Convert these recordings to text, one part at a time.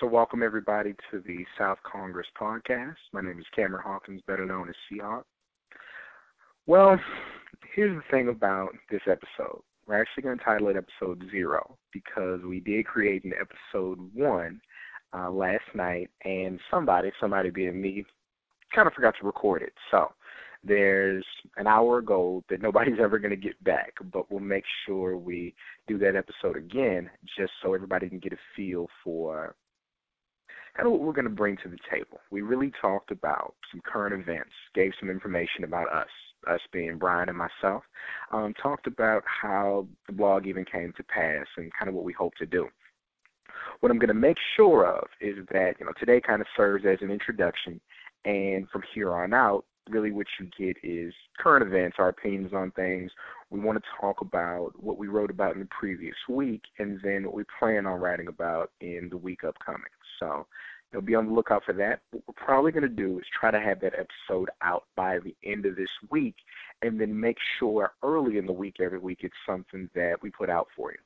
So, welcome everybody to the South Congress podcast. My name is Cameron Hawkins, better known as Cehawk. Well, here's the thing about this episode. We're actually going to title it Episode Zero because we did create an Episode One uh, last night, and somebody, somebody being me, kind of forgot to record it. So, there's an hour gold that nobody's ever going to get back, but we'll make sure we do that episode again just so everybody can get a feel for kind of what we're going to bring to the table. We really talked about some current events, gave some information about us, us being Brian and myself, um, talked about how the blog even came to pass and kind of what we hope to do. What I'm going to make sure of is that, you know, today kind of serves as an introduction, and from here on out, really what you get is current events, our opinions on things. We want to talk about what we wrote about in the previous week and then what we plan on writing about in the week upcoming. So you'll be on the lookout for that. What we're probably going to do is try to have that episode out by the end of this week and then make sure early in the week, every week, it's something that we put out for you.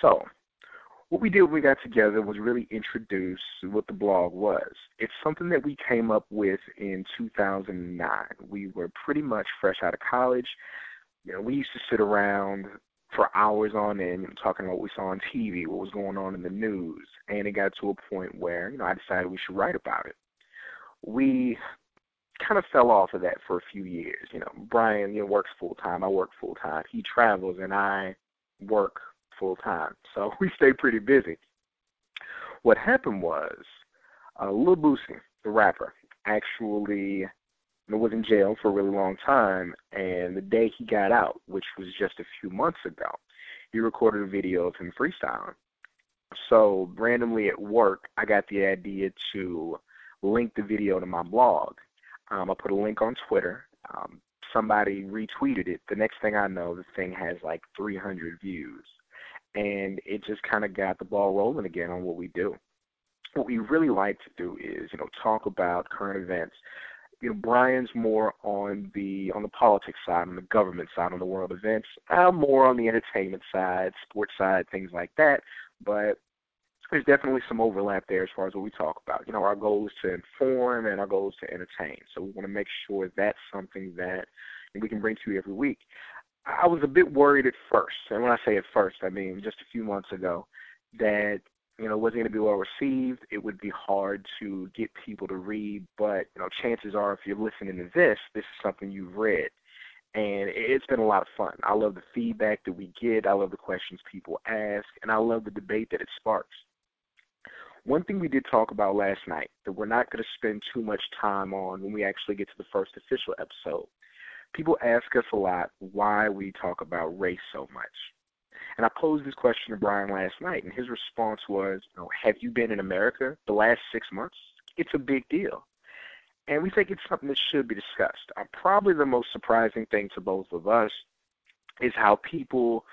So what we did when we got together was really introduce what the blog was. It's something that we came up with in 2009. We were pretty much fresh out of college. You know, we used to sit around for hours on end, talking about what we saw on TV, what was going on in the news, and it got to a point where you know I decided we should write about it. We kind of fell off of that for a few years. You know, Brian, you know, works full time. I work full time. He travels, and I work full time. So we stay pretty busy. What happened was, uh, Lil Boosie, the rapper, actually was in jail for a really long time, and the day he got out, which was just a few months ago, he recorded a video of him freestyling. So randomly at work, I got the idea to link the video to my blog. Um, I put a link on Twitter. Um, somebody retweeted it. The next thing I know, the thing has like 300 views and it just kind of got the ball rolling again on what we do. What we really like to do is, you know, talk about current events. You know, Brian's more on the on the politics side, on the government side, on the world events. I'm more on the entertainment side, sports side, things like that. But there's definitely some overlap there as far as what we talk about. You know, our goal is to inform and our goal is to entertain. So we want to make sure that's something that we can bring to you every week. I was a bit worried at first, and when I say at first, I mean just a few months ago, that you know wasn't going to be well received. It would be hard to get people to read, but you know, chances are, if you're listening to this, this is something you've read, and it's been a lot of fun. I love the feedback that we get. I love the questions people ask, and I love the debate that it sparks. One thing we did talk about last night that we're not going to spend too much time on when we actually get to the first official episode people ask us a lot why we talk about race so much. And I posed this question to Brian last night, and his response was, you know, Have you been in America the last six months? It's a big deal. And we think it's something that should be discussed. Uh, probably the most surprising thing to both of us is how people,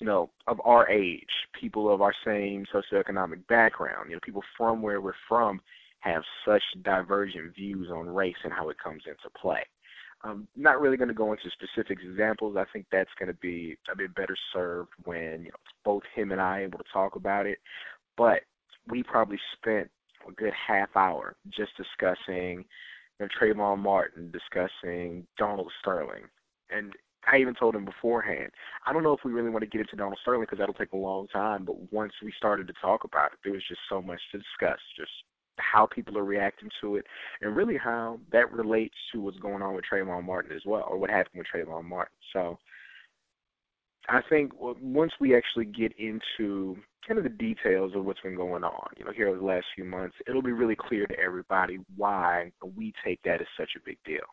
you know, of our age, people of our same socioeconomic background, you know, people from where we're from, have such divergent views on race and how it comes into play. I'm not really going to go into specific examples. I think that's going to be a bit better served when you know both him and I able to talk about it. But we probably spent a good half hour just discussing you know, Trayvon Martin, discussing Donald Sterling, and I even told him beforehand. I don't know if we really want to get into Donald Sterling because that'll take a long time. But once we started to talk about it, there was just so much to discuss. Just how people are reacting to it, and really how that relates to what's going on with Trayvon Martin as well, or what happened with Trayvon Martin. So I think once we actually get into kind of the details of what's been going on, you know, here over the last few months, it'll be really clear to everybody why we take that as such a big deal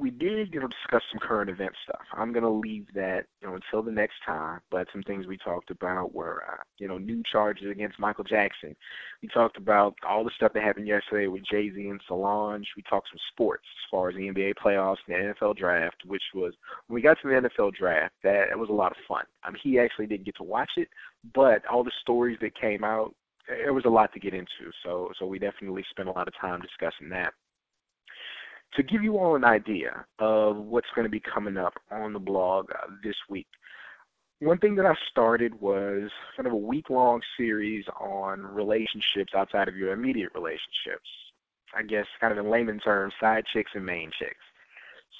we did, you know, discuss some current event stuff. I'm going to leave that, you know, until the next time. But some things we talked about were, uh, you know, new charges against Michael Jackson. We talked about all the stuff that happened yesterday with Jay Z and Solange. We talked some sports as far as the NBA playoffs and the NFL draft, which was when we got to the NFL draft, that it was a lot of fun. Mean, he actually didn't get to watch it, but all the stories that came out, there was a lot to get into. So, so we definitely spent a lot of time discussing that to give you all an idea of what's going to be coming up on the blog uh, this week, one thing that I started was kind of a week long series on relationships outside of your immediate relationships. I guess, kind of in layman terms, side chicks and main chicks.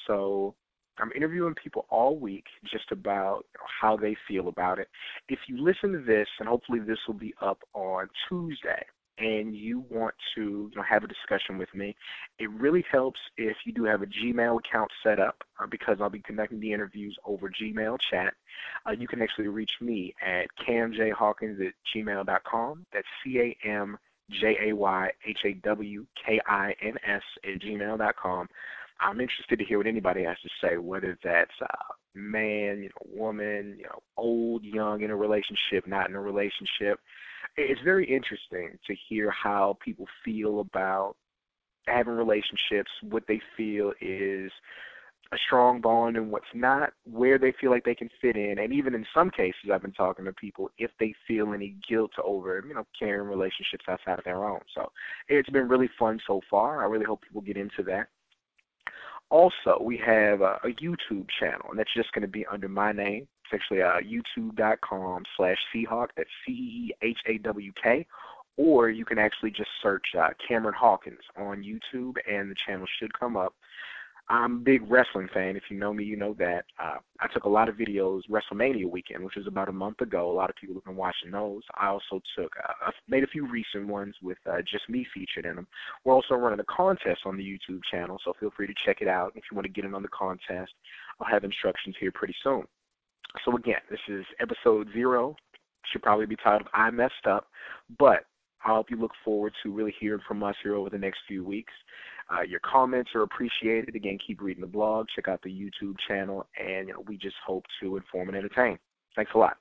So I'm interviewing people all week just about how they feel about it. If you listen to this, and hopefully this will be up on Tuesday, and you want to you know, have a discussion with me, it really helps if you do have a Gmail account set up uh, because I'll be conducting the interviews over Gmail chat. Uh, you can actually reach me at camjhawkins at gmail.com. That's C A M J A Y H A W K I N S at gmail.com. I'm interested to hear what anybody has to say, whether that's uh, man, you know, woman, you know, old, young, in a relationship, not in a relationship. It's very interesting to hear how people feel about having relationships, what they feel is a strong bond and what's not, where they feel like they can fit in, and even in some cases, I've been talking to people if they feel any guilt over, you know, carrying relationships outside of their own. So it's been really fun so far. I really hope people get into that. Also, we have a, a YouTube channel, and that's just going to be under my name. It's actually uh, youtube.com slash Cehawk. That's C-E-H-A-W-K. Or you can actually just search uh, Cameron Hawkins on YouTube, and the channel should come up. I'm a big wrestling fan. If you know me, you know that. Uh, I took a lot of videos WrestleMania weekend, which was about a month ago. A lot of people have been watching those. I also took, uh, made a few recent ones with uh, just me featured in them. We're also running a contest on the YouTube channel, so feel free to check it out if you want to get in on the contest. I'll have instructions here pretty soon. So again, this is episode zero. Should probably be titled "I Messed Up," but I hope you look forward to really hearing from us here over the next few weeks. Uh, your comments are appreciated. Again, keep reading the blog, check out the YouTube channel, and you know, we just hope to inform and entertain. Thanks a lot.